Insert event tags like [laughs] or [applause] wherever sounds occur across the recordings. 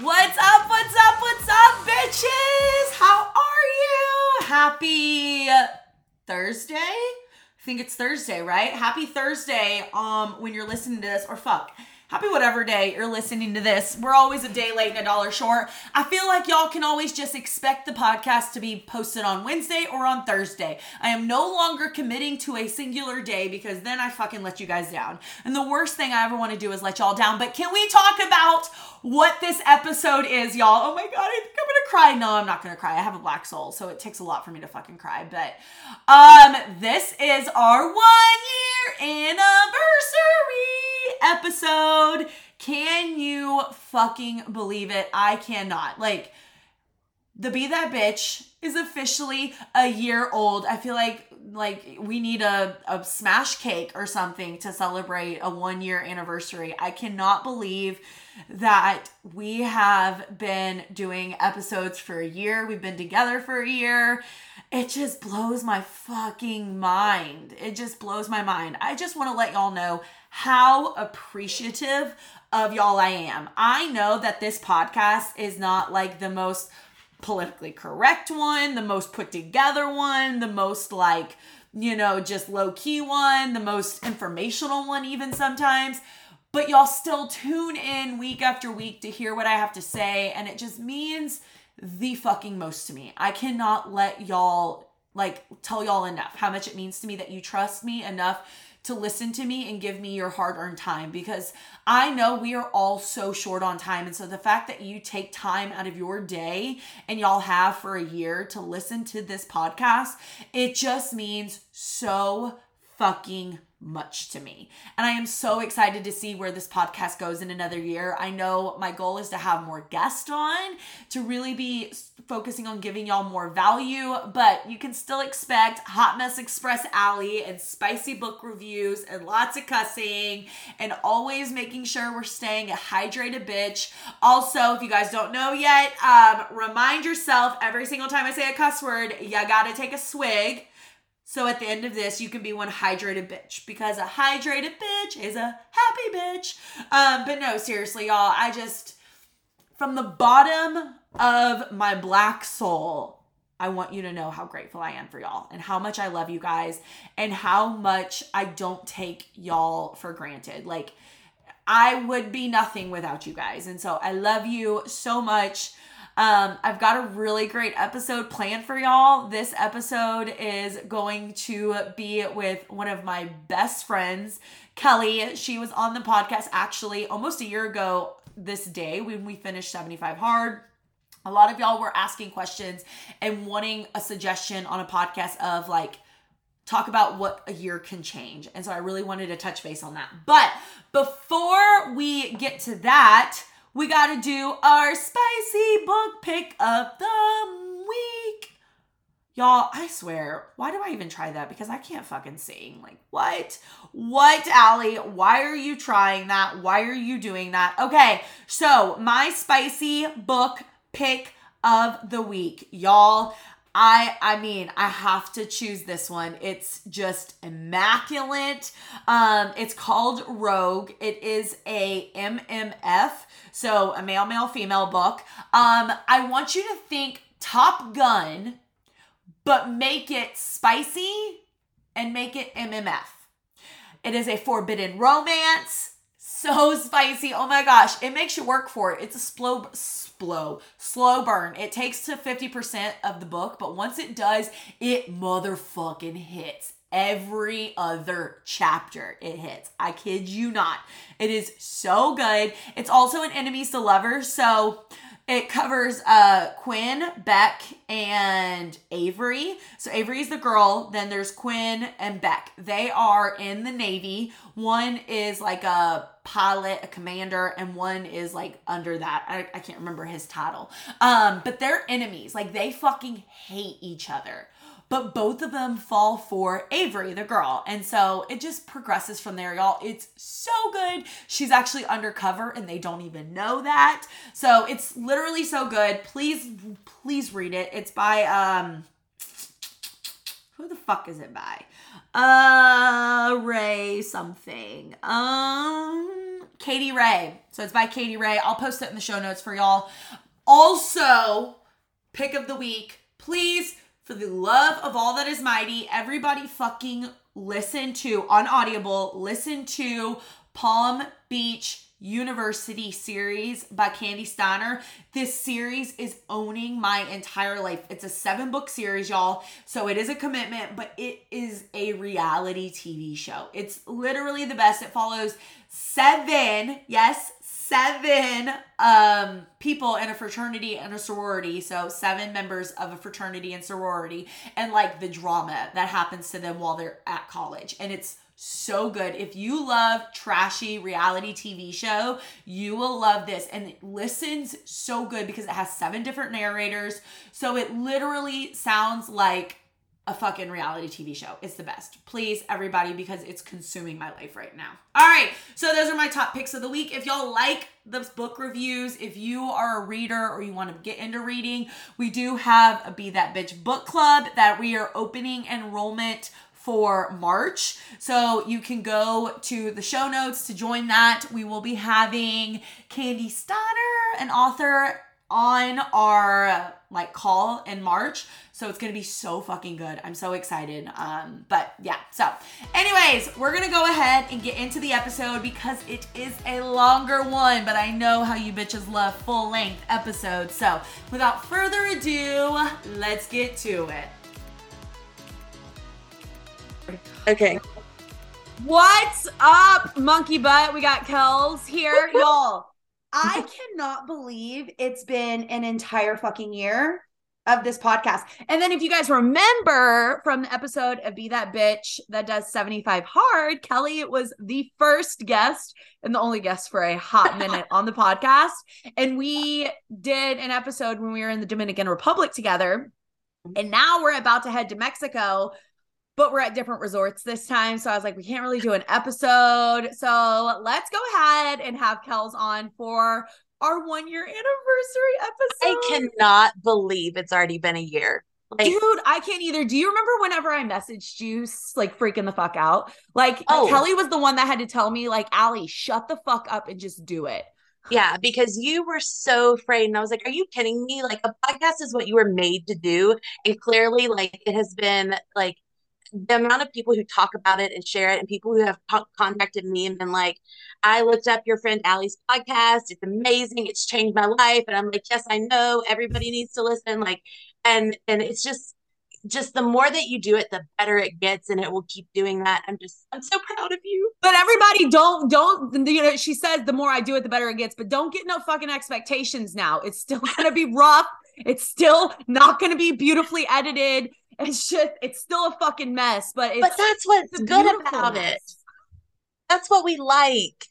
What's up? What's up? What's up, bitches? How are you? Happy Thursday? I think it's Thursday, right? Happy Thursday um when you're listening to this or fuck. Happy whatever day you're listening to this. We're always a day late and a dollar short. I feel like y'all can always just expect the podcast to be posted on Wednesday or on Thursday. I am no longer committing to a singular day because then I fucking let you guys down. And the worst thing I ever want to do is let y'all down. But can we talk about what this episode is, y'all? Oh my god, I think I'm gonna cry. No, I'm not gonna cry. I have a black soul, so it takes a lot for me to fucking cry. But um, this is our one year anniversary episode. Can you fucking believe it? I cannot. Like, the Be That Bitch is officially a year old. I feel like like we need a, a smash cake or something to celebrate a one year anniversary. I cannot believe that we have been doing episodes for a year. We've been together for a year. It just blows my fucking mind. It just blows my mind. I just want to let y'all know how appreciative of y'all I am. I know that this podcast is not like the most politically correct one, the most put together one, the most like, you know, just low key one, the most informational one, even sometimes. But y'all still tune in week after week to hear what I have to say. And it just means the fucking most to me. I cannot let y'all like tell y'all enough how much it means to me that you trust me enough to listen to me and give me your hard earned time because I know we are all so short on time. And so the fact that you take time out of your day and y'all have for a year to listen to this podcast, it just means so fucking much to me. And I am so excited to see where this podcast goes in another year. I know my goal is to have more guests on, to really be focusing on giving y'all more value, but you can still expect Hot Mess Express Alley and spicy book reviews and lots of cussing and always making sure we're staying a hydrated bitch. Also, if you guys don't know yet, um, remind yourself every single time I say a cuss word, you gotta take a swig so at the end of this, you can be one hydrated bitch because a hydrated bitch is a happy bitch. Um, but no, seriously, y'all, I just, from the bottom of my black soul, I want you to know how grateful I am for y'all and how much I love you guys and how much I don't take y'all for granted. Like, I would be nothing without you guys. And so I love you so much. Um, I've got a really great episode planned for y'all. This episode is going to be with one of my best friends, Kelly. She was on the podcast actually almost a year ago this day when we finished 75 Hard. A lot of y'all were asking questions and wanting a suggestion on a podcast of like, talk about what a year can change. And so I really wanted to touch base on that. But before we get to that, we got to do our spicy book pick of the week. Y'all, I swear, why do I even try that? Because I can't fucking sing. Like, what? What, Allie? Why are you trying that? Why are you doing that? Okay, so my spicy book pick of the week. Y'all, I I mean, I have to choose this one. It's just immaculate. Um it's called Rogue. It is a MMF, so a male male female book. Um I want you to think Top Gun but make it spicy and make it MMF. It is a forbidden romance so spicy. Oh my gosh. It makes you work for it. It's a slow, slow, slow burn. It takes to 50% of the book, but once it does, it motherfucking hits. Every other chapter it hits. I kid you not. It is so good. It's also an enemies to lovers. So it covers uh Quinn, Beck, and Avery. So Avery is the girl, then there's Quinn and Beck. They are in the Navy. One is like a pilot, a commander, and one is like under that. I, I can't remember his title. Um, but they're enemies. Like they fucking hate each other but both of them fall for Avery, the girl. And so it just progresses from there, y'all. It's so good. She's actually undercover and they don't even know that. So it's literally so good. Please, please read it. It's by, um, who the fuck is it by? Uh, Rae something. Um, Katie Rae. So it's by Katie Rae. I'll post it in the show notes for y'all. Also, pick of the week. Please, for the love of all that is mighty, everybody fucking listen to on Audible, listen to Palm Beach University series by Kandi Steiner. This series is owning my entire life. It's a seven book series, y'all. So it is a commitment, but it is a reality TV show. It's literally the best. It follows seven, yes, seven um people in a fraternity and a sorority so seven members of a fraternity and sorority and like the drama that happens to them while they're at college and it's so good. If you love trashy reality TV show, you will love this. And it listens so good because it has seven different narrators. So it literally sounds like a fucking reality TV show. It's the best. Please, everybody, because it's consuming my life right now. All right, so those are my top picks of the week. If y'all like those book reviews, if you are a reader or you want to get into reading, we do have a Be That Bitch book club that we are opening enrollment for March. So you can go to the show notes to join that. We will be having Kandi Steiner, an author, on our like call in March. So it's gonna be so fucking good. I'm so excited. Um, but yeah, so anyways, we're gonna go ahead and get into the episode because it is a longer one, but I know how you bitches love full length episodes. So without further ado, let's get to it. Okay. What's up, monkey butt? We got Kels here, y'all. I cannot believe it's been an entire fucking year of this podcast. And then if you guys remember from the episode of Be That Bitch that does 75 hard, Kelly was the first guest and the only guest for a hot [laughs] minute on the podcast. And we did an episode when we were in the Dominican Republic together. And now we're about to head to Mexico but we're at different resorts this time. So I was like, we can't really do an episode. So let's go ahead and have Kels on for our one year anniversary episode. I cannot believe it's already been a year. Like, Dude, I can't either. Do you remember whenever I messaged you, like freaking the fuck out? Like, oh. Kelly was the one that had to tell me, like, Allie, shut the fuck up and just do it. Yeah, because you were so afraid. And I was like, are you kidding me? Like, a podcast is what you were made to do. And clearly, like, it has been like the amount of people who talk about it and share it and people who have contacted me and been like i looked up your friend Allie's podcast. It's amazing. It's changed my life. And i'm like yes i know. Everybody needs to listen. Like and and it's just just the more that you do it the better it gets and it will keep doing that. I'm just i'm so proud of you. But everybody don't don't you know she says the more i do it the better it gets but don't get no fucking expectations now. It's still gonna be rough. It's still not gonna be beautifully edited [laughs] it's just it's still a fucking mess, but but that's what's good about mess. it. That's what we like.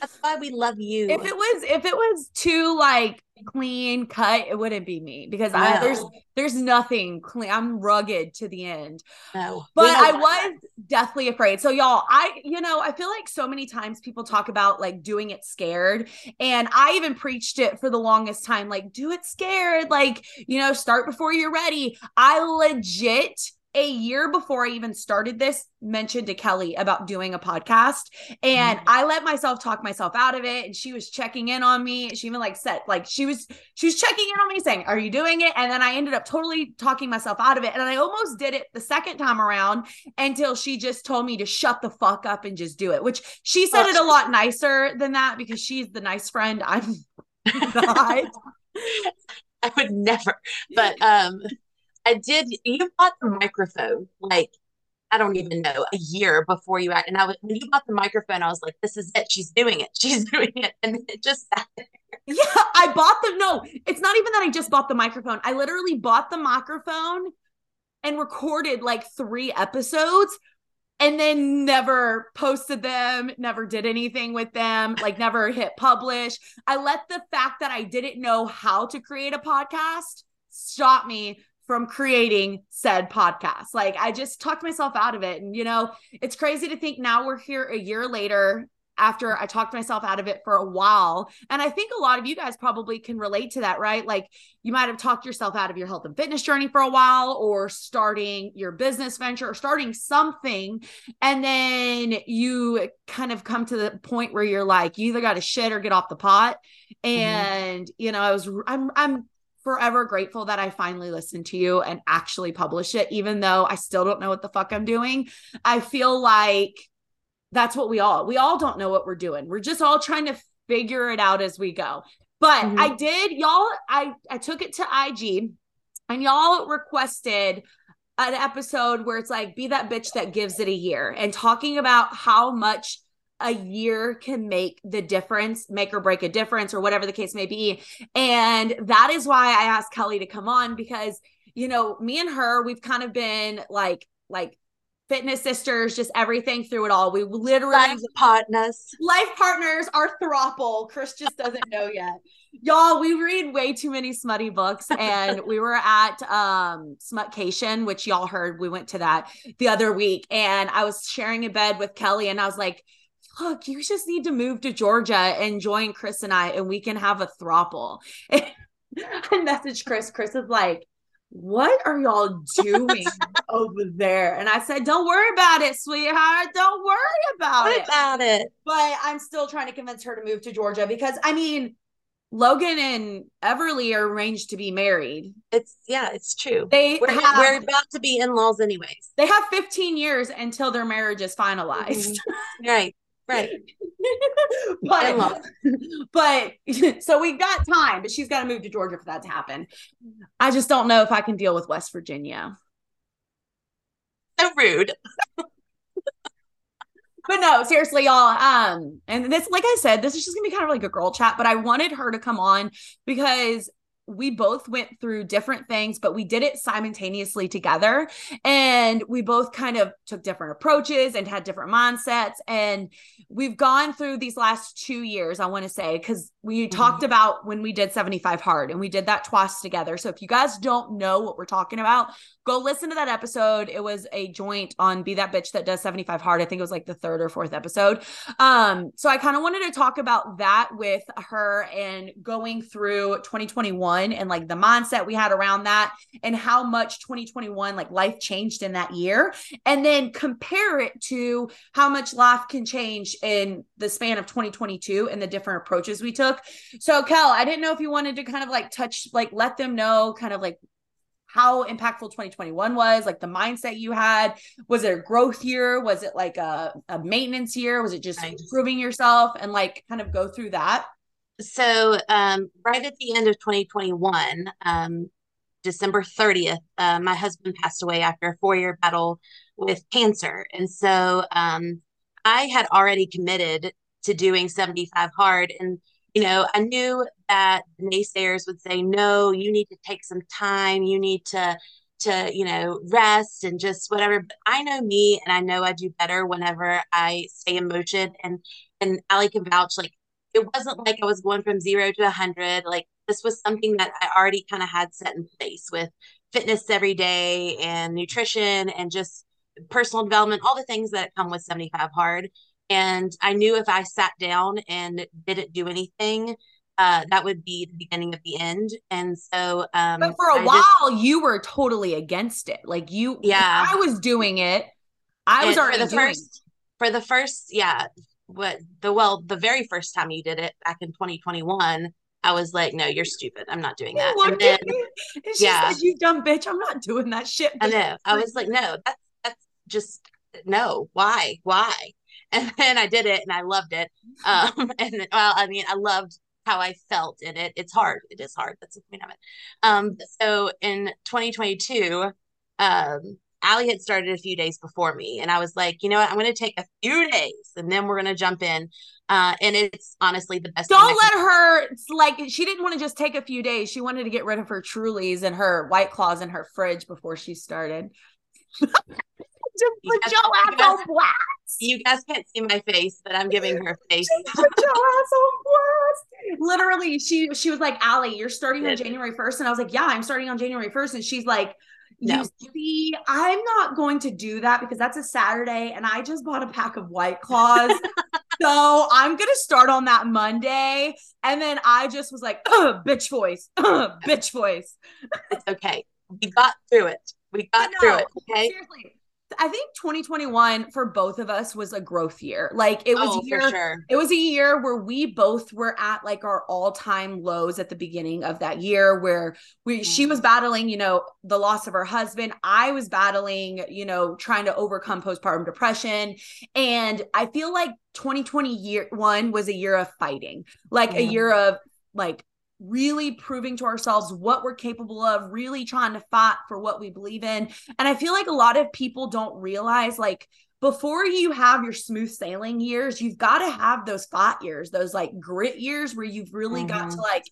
That's why we love you. If it was if it was too like clean cut, it wouldn't be me because no. I there's there's nothing clean. I'm rugged to the end. No. But I was deathly afraid. So y'all, I you know, I feel like so many times people talk about like doing it scared and I even preached it for the longest time like do it scared, like, you know, start before you're ready. I legit a year before I even started this, mentioned to Kelly about doing a podcast. And mm-hmm. I let myself talk myself out of it. And she was checking in on me. She even like said, like she was, she was checking in on me saying, Are you doing it? And then I ended up totally talking myself out of it. And I almost did it the second time around until she just told me to shut the fuck up and just do it, which she said it a lot nicer than that because she's the nice friend. I'm [laughs] not. [laughs] I would never. But um I did. You bought the microphone like I don't even know a year before you and I was when you bought the microphone, I was like, "This is it. She's doing it. [laughs] She's doing it," and it just sat there. Yeah, I bought the no. It's not even that I just bought the microphone. I literally bought the microphone and recorded like three episodes and then never posted them, never did anything with them, like never hit publish. I let the fact that I didn't know how to create a podcast stop me from creating said podcast. Like I just talked myself out of it. And you know, it's crazy to think now we're here a year later after I talked myself out of it for a while. And I think a lot of you guys probably can relate to that, right? Like you might have talked yourself out of your health and fitness journey for a while, or starting your business venture, or starting something. And then you kind of come to the point where you're like, you either got to shit or get off the pot. Mm-hmm. And, mm-hmm. you know, I was, I'm, I'm, forever grateful that I finally listened to you and actually published it, even though I still don't know what the fuck I'm doing. I feel like that's what we all we all don't know what we're doing we're just all trying to figure it out as we go but mm-hmm. i did y'all i i took it to ig and y'all requested an episode where it's like be that bitch that gives it a year and talking about how much a year can make the difference, make or break a difference, or whatever the case may be. And that is why I asked Kelly to come on because, you know, me and her, we've kind of been like, like fitness sisters, just everything through it all. We literally life partners, life partners, are throuple. Chris just doesn't know yet. Y'all, we read way too many smutty books, and we were at um Smutcation, which y'all heard. We went to that the other week, and I was sharing a bed with Kelly, and I was like, "Look, you just need to move to Georgia and join Chris and I, and we can have a throuple." [laughs] I messaged Chris. Chris is like, what are y'all doing [laughs] over there? And I said, don't worry about it, sweetheart. Don't worry about it. about it. But I'm still trying to convince her to move to Georgia because I mean, Logan and Everly are arranged to be married. It's yeah, it's true. They we're, have, we're about to be in-laws anyways. They have 15 years until their marriage is finalized. Mm-hmm. Right. Right. [laughs] but, [laughs] but [laughs] so we got time, but she's got to move to Georgia for that to happen. I just don't know if I can deal with West Virginia. So rude. but no, seriously, y'all. Um, and this, like I said, this is just gonna be kind of like a girl chat, but I wanted her to come on because we both went through different things, but we did it simultaneously together. And we both kind of took different approaches and had different mindsets. And we've gone through these last two years, I want to say, because we mm-hmm. talked about when we did 75 hard and we did that twice together. So if you guys don't know what we're talking about, go listen to that episode. It was a joint on Be That Bitch that does 75 hard. I think it was like the third or fourth episode. Um, so I kind of wanted to talk about that with her and going through 2021 and like the mindset we had around that and how much 2021 like life changed in that year and then compare it to how much life can change in the span of 2022 and the different approaches we took. So, Kel, I didn't know if you wanted to kind of like touch, like let them know kind of like how impactful 2021 was, like the mindset you had. Was it a growth year? Was it like a, a maintenance year? Was it just nice. proving yourself and like kind of go through that? So, um, right at the end of 2021, um, December 30th, uh, my husband passed away after a four year battle with cancer. And so um, I had already committed to doing 75 hard. And you know, I knew that the naysayers would say, no, you need to take some time. You need to, to, you know, rest and just whatever. But I know me and I know I do better whenever I stay in motion. And, and Ali can vouch, like, it wasn't like I was going from zero to a hundred. Like this was something that I already kind of had set in place with fitness every day and nutrition and just personal development, all the things that come with 75 hard. And I knew if I sat down and didn't do anything, uh, that would be the beginning of the end. And so, um, but for a I while, just, you were totally against it. Like you, yeah, I was doing it. I was already for the first, for the first, yeah, what the well, the very first time you did it back in 2021. I was like, no, you're stupid. I'm not doing that. And then, yeah, said, you dumb bitch. I'm not doing that shit. I know. I was like, no, that's that's just no. Why? Why? [laughs] and then I did it and I loved it. [laughs] Um, and well, I mean, I loved how I felt in it. It's hard. It is hard. That's the point of it. Um, so in 2022, um, Ali had started a few days before me, and I was like, you know what, I'm going to take a few days, and then we're going to jump in. Uh, and it's honestly the best. Don't let her like. She didn't want to just take a few days. She wanted to get rid of her Trulies and her White Claws in her fridge before she started. just put your ass on blast. You guys can't see my face, but I'm giving her a [laughs] face. put your ass on blast. Literally, she she was like, Ali, you're starting on January 1st. And I was like, Yeah, I'm starting on January 1st. And she's like, you see, I'm not going to do that because that's a Saturday and I just bought a pack of White Claws. [laughs] so I'm gonna start on that Monday. And then I just was like, bitch voice, bitch voice. It's okay. We got through it. We got no, through it. Okay. Seriously. I think 2021 for both of us was a growth year. Like it was oh, a year, sure. it was a year where we both were at like our all-time lows at the beginning of that year where we mm-hmm. she was battling, you know, the loss of her husband. I was battling, you know, trying to overcome postpartum depression. And I feel like 2020 year one was a year of fighting, like a year of like really proving to ourselves what we're capable of, really trying to fight for what we believe in. And I feel like a lot of people don't realize like before you have your smooth sailing years, you've got to have those fight years, those like grit years where you've really mm-hmm. got to mm-hmm. like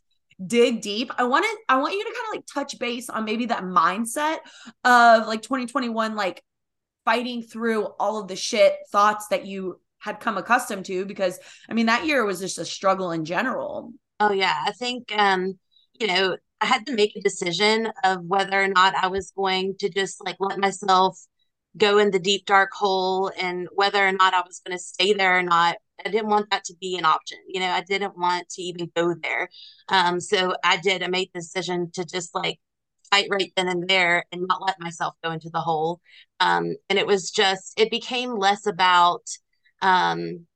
dig deep. I want to I want you to kind of like touch base on maybe that mindset of like 2021 like fighting through all of the shit thoughts that you had come accustomed to because I mean that year was just a struggle in general. Oh yeah, I think um, you know, I had to make a decision of whether or not I was going to just like let myself go in the deep dark hole and whether or not I was going to stay there or not. I didn't want that to be an option. You know, I didn't want to even go there. Um, so I did. I made the decision to just like fight right then and there and not let myself go into the hole. Um, and it was just, it became less about um,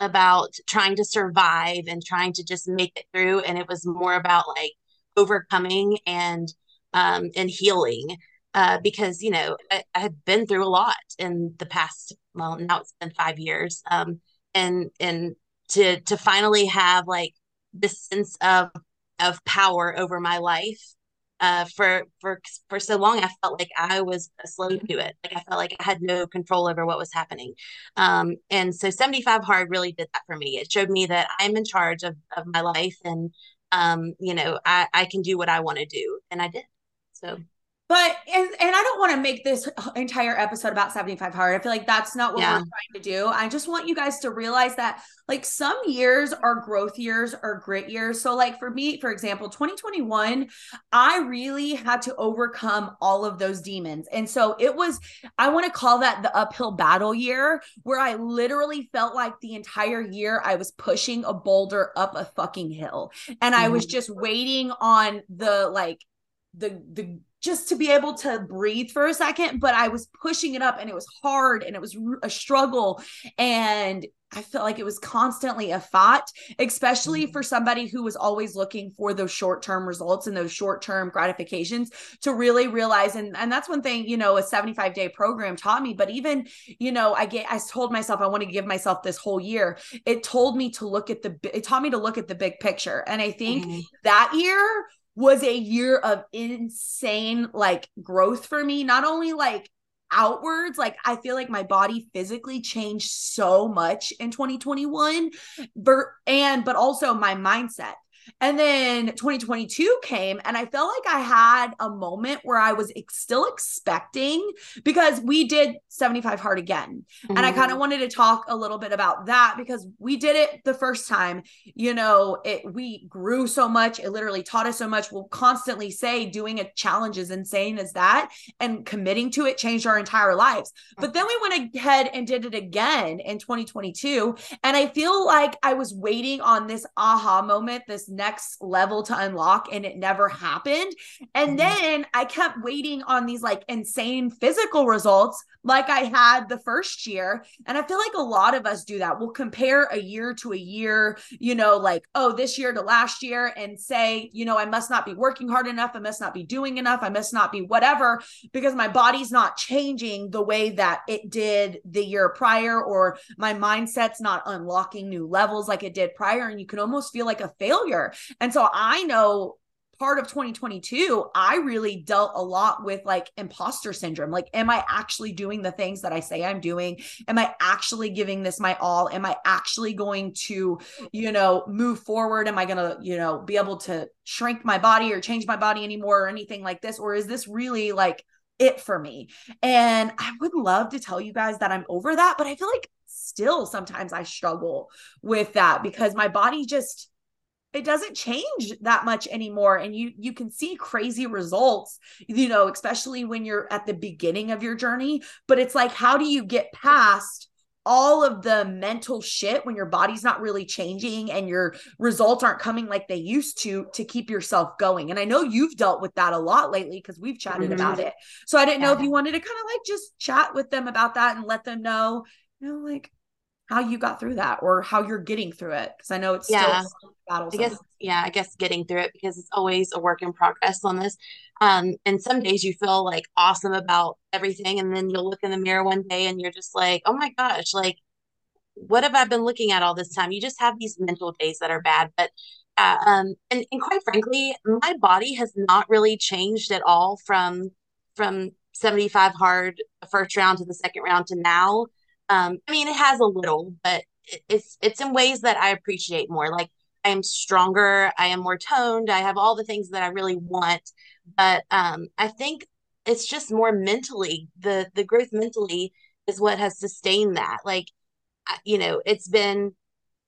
about trying to survive and trying to just make it through. And it was more about like overcoming and um and healing uh because you know I, I had been through a lot in the past well now it's been five years um and and to to finally have like this sense of of power over my life uh, for for for so long I felt like I was a slave to it. Like I felt like I had no control over what was happening. Um, and so 75 hard really did that for me. It showed me that I'm in charge of, of my life and um, you know, I, I can do what I want to do. And I did. So but and and I don't want to make this entire episode about 75 hard. I feel like that's not what yeah. we're trying to do. I just want you guys to realize that like some years are growth years or grit years. So like for me, for example, 2021, I really had to overcome all of those demons. And so it was I want to call that the uphill battle year where I literally felt like the entire year I was pushing a boulder up a fucking hill and I was mm-hmm. just waiting on the like the the just to be able to breathe for a second but i was pushing it up and it was hard and it was a struggle and i felt like it was constantly a fight especially mm-hmm. for somebody who was always looking for those short-term results and those short-term gratifications to really realize and and that's one thing you know a 75 day program taught me but even you know i get i told myself i want to give myself this whole year it told me to look at the it taught me to look at the big picture and i think mm-hmm. that year was a year of insane like growth for me not only like outwards like i feel like my body physically changed so much in 2021 but and but also my mindset and then 2022 came, and I felt like I had a moment where I was ex- still expecting because we did 75 hard again. Mm-hmm. And I kind of mm-hmm. wanted to talk a little bit about that because we did it the first time. You know, it we grew so much, it literally taught us so much. We'll constantly say doing a challenge is insane as that, and committing to it changed our entire lives. But then we went ahead and did it again in 2022. And I feel like I was waiting on this aha moment, this next level to unlock and it never happened. And mm-hmm. then I kept waiting on these like insane physical results like I had the first year. And I feel like a lot of us do that. We'll compare a year to a year, you know, like, oh, this year to last year and say, you know, I must not be working hard enough. I must not be doing enough. I must not be whatever because my body's not changing the way that it did the year prior or my mindset's not unlocking new levels like it did prior. And you can almost feel like a failure. And so I know part of 2022 i really dealt a lot with like imposter syndrome. Like am i actually doing the things that i say i'm doing? Am i actually giving this my all? Am i actually going to you know move forward? Am i going to you know be able to shrink my body or change my body anymore or anything like this? Or is this really like it for me? And i would love to tell you guys that i'm over that but i feel like still sometimes i struggle with that because my body just it doesn't change that much anymore and you you can see crazy results you know especially when you're at the beginning of your journey but it's like how do you get past all of the mental shit when your body's not really changing and your results aren't coming like they used to to keep yourself going. And I know you've dealt with that a lot lately because we've chatted mm-hmm. about it. So I didn't yeah. know if you wanted to kind of like just chat with them about that and let them know, you know, like how you got through that or how you're getting through it because I know it's yeah. still battle. I guess yeah, I guess getting through it because it's always a work in progress on this. Um, and some days you feel like awesome about everything, and then you'll look in the mirror one day and you're just like, oh my gosh, like what have I been looking at all this time? You just have these mental days that are bad, but uh, um, and, and quite frankly, my body has not really changed at all from from 75 hard first round to the second round to now. Um, I mean, it has a little, but it's it's in ways that I appreciate more. Like I am stronger, I am more toned, I have all the things that I really want. But um, I think it's just more mentally the the growth mentally is what has sustained that. Like, you know, it's been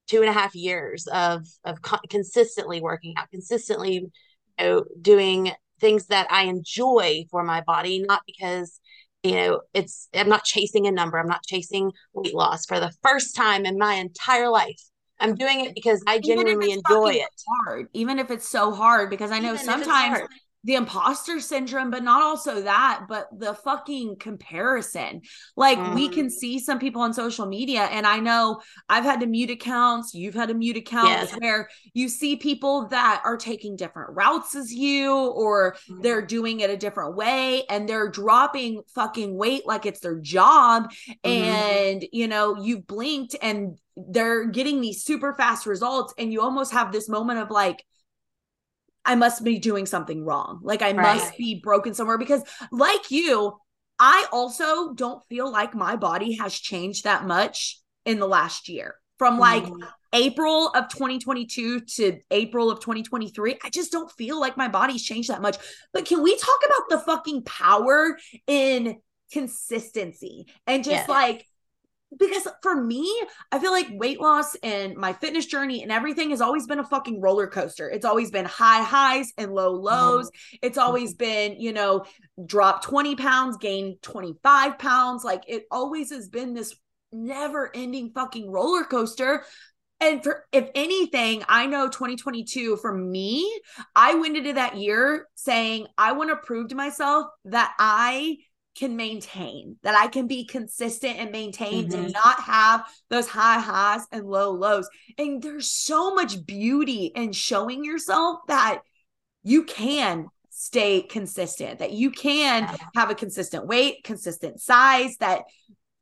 two and a half years of of co- consistently working out, consistently, you know, doing things that I enjoy for my body, not because you know it's i'm not chasing a number. I'm not chasing weight loss for the first time in my entire life. I'm doing it because I genuinely enjoy it. Hard, even if it's so hard, because I know even sometimes the imposter syndrome, but not also that, but the fucking comparison. Like mm. we can see some people on social media, and I know I've had to mute accounts, you've had to mute accounts where you see people that are taking different routes as you, or mm. they're doing it a different way, and they're dropping fucking weight like it's their job. Mm. And you know, you've blinked and they're getting these super fast results, and you almost have this moment of like, I must be doing something wrong. Like I right. must be broken somewhere because, like you, I also don't feel like my body has changed that much in the last year. From like mm. April of 2022 to April of 2023, I just don't feel like my body's changed that much. But can we talk about the fucking power in consistency and just yeah. like because for me, I feel like weight loss and my fitness journey and everything has always been a fucking roller coaster. It's always been high highs and low lows. Mm-hmm. It's always been, you know, drop 20 pounds, gain 25 pounds. Like it always has been this never ending fucking roller coaster. And for if anything, I know 2022 for me, I went into that year saying, I want to prove to myself that I can maintain, that I can be consistent and maintain mm-hmm. and not have those high highs and low lows. And there's so much beauty in showing yourself that you can stay consistent, that you can have a consistent weight, consistent size, that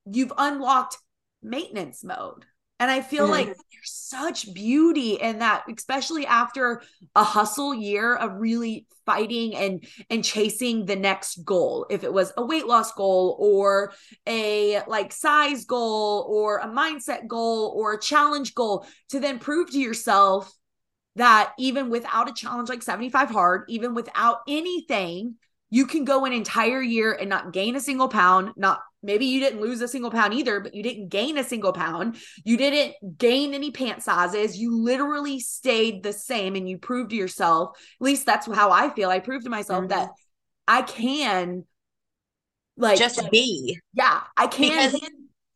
you've unlocked maintenance mode. And I feel mm-hmm. like there's such beauty in that, especially after a hustle year of really fighting and and chasing the next goal. If it was a weight loss goal or a like size goal or a mindset goal or a challenge goal, to then prove to yourself that even without a challenge like 75 hard, even without anything, you can go an entire year and not gain a single pound, not maybe you didn't lose a single pound either, but you didn't gain a single pound. You didn't gain any pant sizes. You literally stayed the same and you proved to yourself, at least that's how I feel. I proved to myself mm-hmm. that I can like just be. Yeah, I can. Because,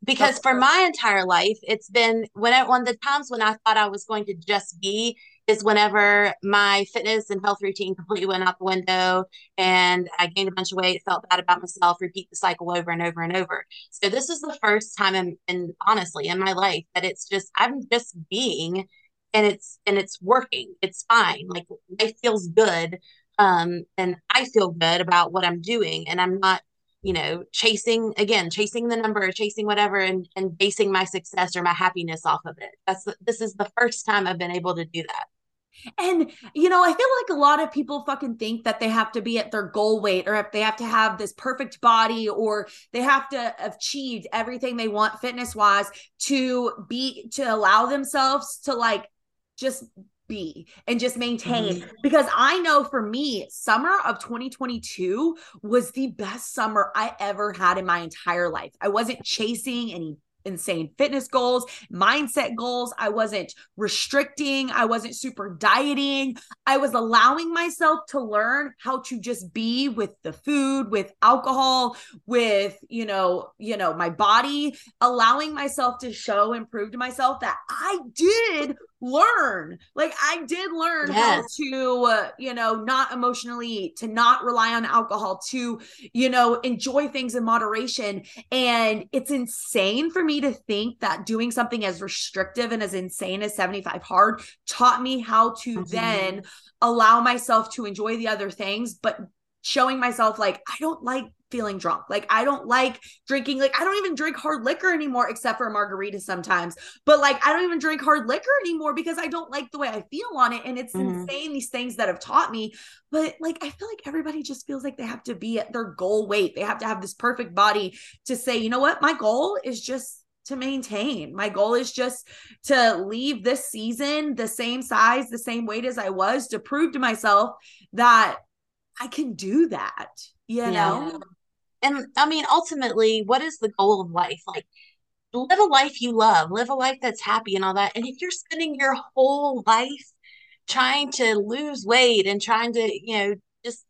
because for my entire life, it's been when I, one of the times when I thought I was going to just be is whenever my fitness and health routine completely went out the window and I gained a bunch of weight, felt bad about myself, repeat the cycle over and over and over. So this is the first time in, in honestly in my life that it's just I'm just being and it's and it's working. It's fine. Like life feels good. Um and I feel good about what I'm doing and I'm not you know chasing again chasing the number chasing whatever and and basing my success or my happiness off of it. That's this is the first time i've been able to do that. And, you know, I feel like a lot of people fucking think that they have to be at their goal weight or if they have to have this perfect body or they have to have achieved everything they want fitness wise to be, to allow themselves to like just be and just maintain mm-hmm. because I know for me, summer of 2022 was the best summer I ever had in my entire life. I wasn't chasing any insane fitness goals, mindset goals. I wasn't restricting. I wasn't super dieting. I was allowing myself to learn how to just be with the food, with alcohol, with, you know, you know, my body, allowing myself to show and prove to myself that I did learn like i did learn yes. how to uh, you know not emotionally to not rely on alcohol to you know enjoy things in moderation and it's insane for me to think that doing something as restrictive and as insane as 75 hard taught me how to mm-hmm. then allow myself to enjoy the other things but showing myself like I don't like feeling drunk. Like I don't like drinking. Like I don't even drink hard liquor anymore except for margarita sometimes. But like I don't even drink hard liquor anymore because I don't like the way I feel on it and it's mm-hmm. insane these things that have taught me. But like I feel like everybody just feels like they have to be at their goal weight. They have to have this perfect body to say, "You know what? My goal is just to maintain. My goal is just to leave this season the same size, the same weight as I was to prove to myself that I can do that, you yeah. know? And I mean, ultimately, what is the goal of life? Like, live a life you love, live a life that's happy and all that. And if you're spending your whole life trying to lose weight and trying to, you know, just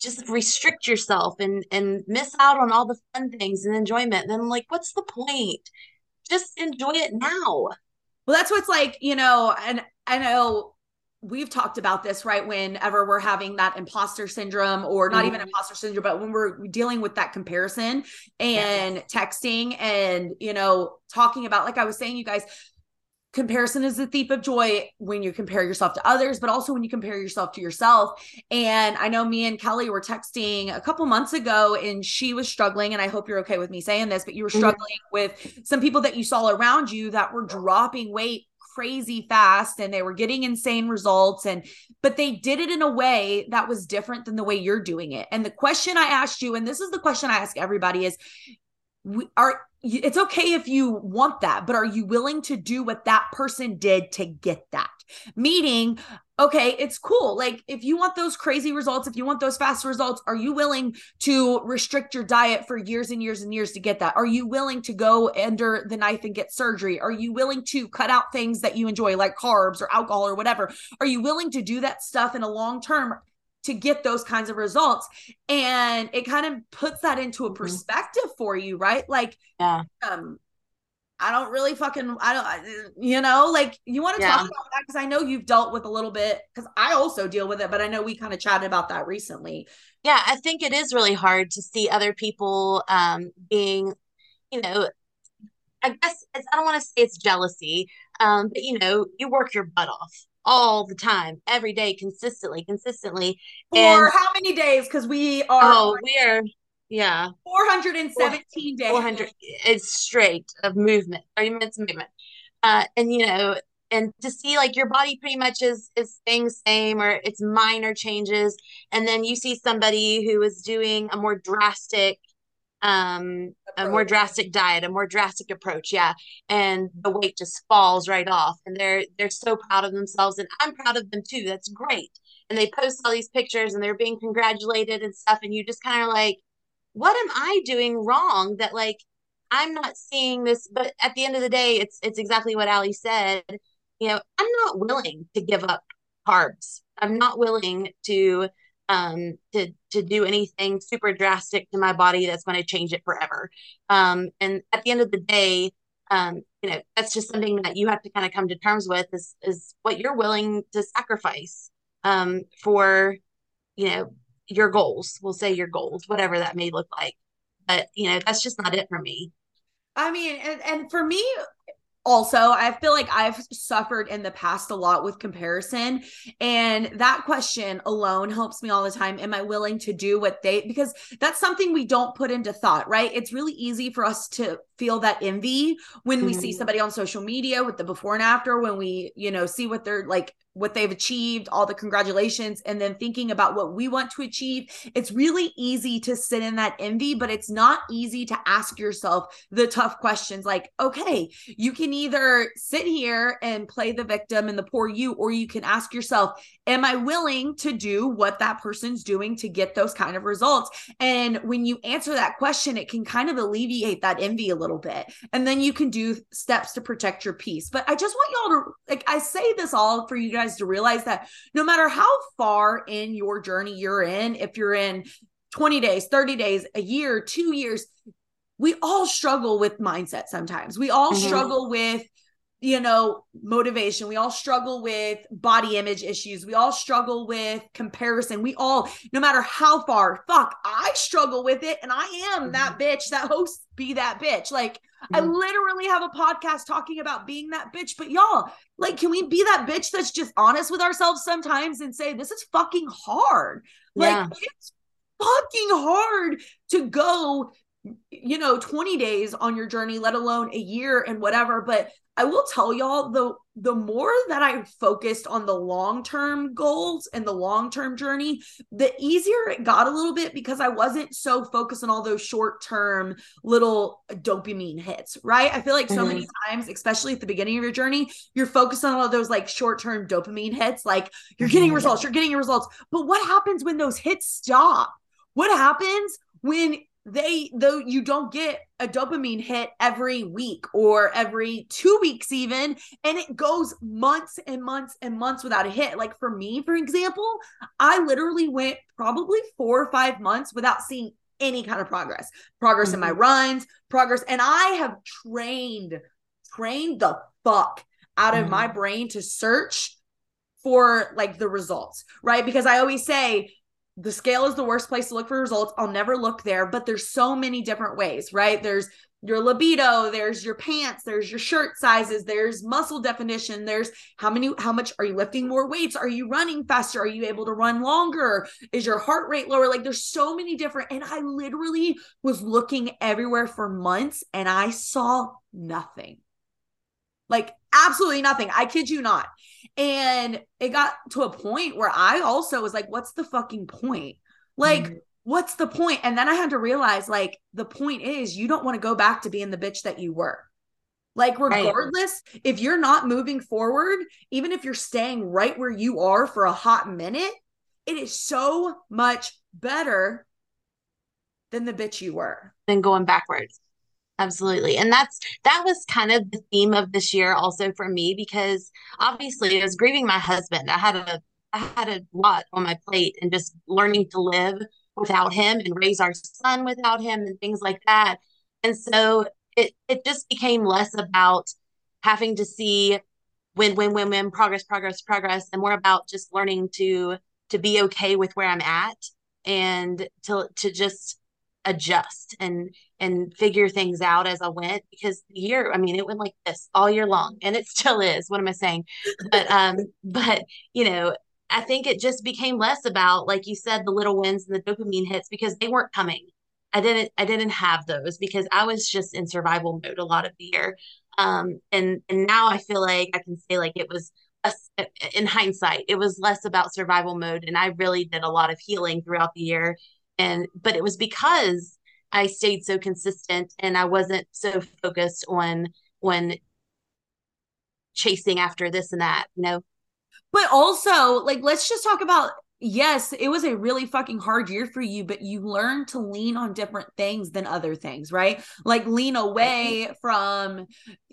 just restrict yourself and and miss out on all the fun things and enjoyment, then like what's the point? Just enjoy it now. Well, that's what's like, you know, and I know we've talked about this right whenever we're having that imposter syndrome or not mm-hmm. even imposter syndrome but when we're dealing with that comparison and yes. texting and you know talking about like i was saying you guys comparison is the thief of joy when you compare yourself to others but also when you compare yourself to yourself and i know me and kelly were texting a couple months ago and she was struggling and i hope you're okay with me saying this but you were mm-hmm. struggling mm-hmm. with some people that you saw around you that were dropping weight crazy fast and they were getting insane results and but they did it in a way that was different than the way you're doing it. And the question I asked you and this is the question I ask everybody is we are it's okay if you want that, but are you willing to do what that person did to get that? Meaning, okay, it's cool. Like if you want those crazy results, if you want those fast results, are you willing to restrict your diet for years and years and years to get that? Are you willing to go under the knife and get surgery? Are you willing to cut out things that you enjoy like carbs or alcohol or whatever? Are you willing to do that stuff in a long term to get those kinds of results and it kind of puts that into a mm-hmm. perspective mm-hmm. for you right like yeah um I don't really fucking I don't you know like you want to yeah. talk about that because I know you've dealt with a little bit because I also deal with it but I know we kind of chatted about that recently. Yeah, I think it is really hard to see other people um being you know I guess I don't want to say it's jealousy um but you know you work your butt off all the time every day consistently consistently for and, how many days because we are oh we are yeah. 417 days. 400 it's straight of movement, 30 minutes of movement. Uh, and you know, and to see like your body pretty much is is staying same or it's minor changes and then you see somebody who is doing a more drastic um approach. a more drastic diet a more drastic approach yeah and the weight just falls right off and they're they're so proud of themselves and i'm proud of them too that's great and they post all these pictures and they're being congratulated and stuff and you just kind of like what am I doing wrong that like I'm not seeing this? But at the end of the day, it's it's exactly what Ali said. You know, I'm not willing to give up carbs. I'm not willing to um to to do anything super drastic to my body that's going to change it forever. Um and at the end of the day, um, you know, that's just something that you have to kind of come to terms with is is what you're willing to sacrifice um for you know your goals. We'll say your goals, whatever that may look like. But you know, that's just not it for me. I mean, and, and for me, also i feel like i've suffered in the past a lot with comparison and that question alone helps me all the time am i willing to do what they because that's something we don't put into thought right it's really easy for us to feel that envy when we mm-hmm. see somebody on social media with the before and after when we you know see what they're like what they've achieved, all the congratulations, and then thinking about what we want to achieve, it's really easy to sit in that envy, but it's not easy to ask yourself the tough questions like, okay, you can either sit here and play the victim and the poor you, or you can ask yourself, am I willing to do what that person's doing to get those kind of results? And when you answer that question, it can kind of alleviate that envy a little bit. And then you can do steps to protect your peace. But I just want y'all to, like, I say this all for you guys to realize that no matter how far in your journey you're in, if you're in 20 days, 30 days, a year, two years, we all struggle with mindset sometimes. We all mm-hmm. struggle with you know, motivation. We all struggle with body image issues. We all struggle with comparison. We all, no matter how far, fuck, I struggle with it. And I am that mm-hmm. bitch that hosts Be That Bitch. Like, mm-hmm. I literally have a podcast talking about being that bitch. But y'all, like, can we be that bitch that's just honest with ourselves sometimes and say, this is fucking hard? Like, yeah. it's fucking hard to go you know 20 days on your journey let alone a year and whatever but I will tell y'all the the more that I focused on the long-term goals and the long-term journey, the easier it got a little bit because I wasn't so focused on all those short-term little dopamine hits, right? I feel like so mm-hmm. many times, especially at the beginning of your journey, you're focused on all those like short-term dopamine hits, like you're getting mm-hmm. results, you're getting your results. But what happens when those hits stop? What happens when they though you don't get a dopamine hit every week or every two weeks even and it goes months and months and months without a hit like for me for example i literally went probably four or five months without seeing any kind of progress progress mm-hmm. in my mm-hmm. runs progress and i have trained trained the fuck out of mm-hmm. my brain to search for like the results right because i always say the scale is the worst place to look for results. I'll never look there, but there's so many different ways, right? There's your libido, there's your pants, there's your shirt sizes, there's muscle definition, there's how many how much are you lifting more weights? Are you running faster? Are you able to run longer? Is your heart rate lower? Like there's so many different and I literally was looking everywhere for months and I saw nothing. Like absolutely nothing. I kid you not. And it got to a point where I also was like, what's the fucking point? Like, mm-hmm. what's the point? And then I had to realize, like, the point is you don't want to go back to being the bitch that you were. Like, regardless, right. if you're not moving forward, even if you're staying right where you are for a hot minute, it is so much better than the bitch you were. Than going backwards. Absolutely. And that's that was kind of the theme of this year also for me because obviously I was grieving my husband. I had a I had a lot on my plate and just learning to live without him and raise our son without him and things like that. And so it it just became less about having to see win win win win progress progress progress and more about just learning to to be okay with where I'm at and to to just adjust and and figure things out as I went because the year, I mean, it went like this all year long and it [laughs] still is. What am I saying? But um, [laughs] but you know, I think it just became less about, like you said, the little wins and the dopamine hits because they weren't coming. I didn't I didn't have those because I was just in survival mode a lot of the year. Um, and and now I feel like I can say like it was in hindsight, it was less about survival mode, and I really did a lot of healing throughout the year and but it was because I stayed so consistent and I wasn't so focused on when chasing after this and that, you know. But also, like, let's just talk about yes, it was a really fucking hard year for you, but you learned to lean on different things than other things, right? Like lean away from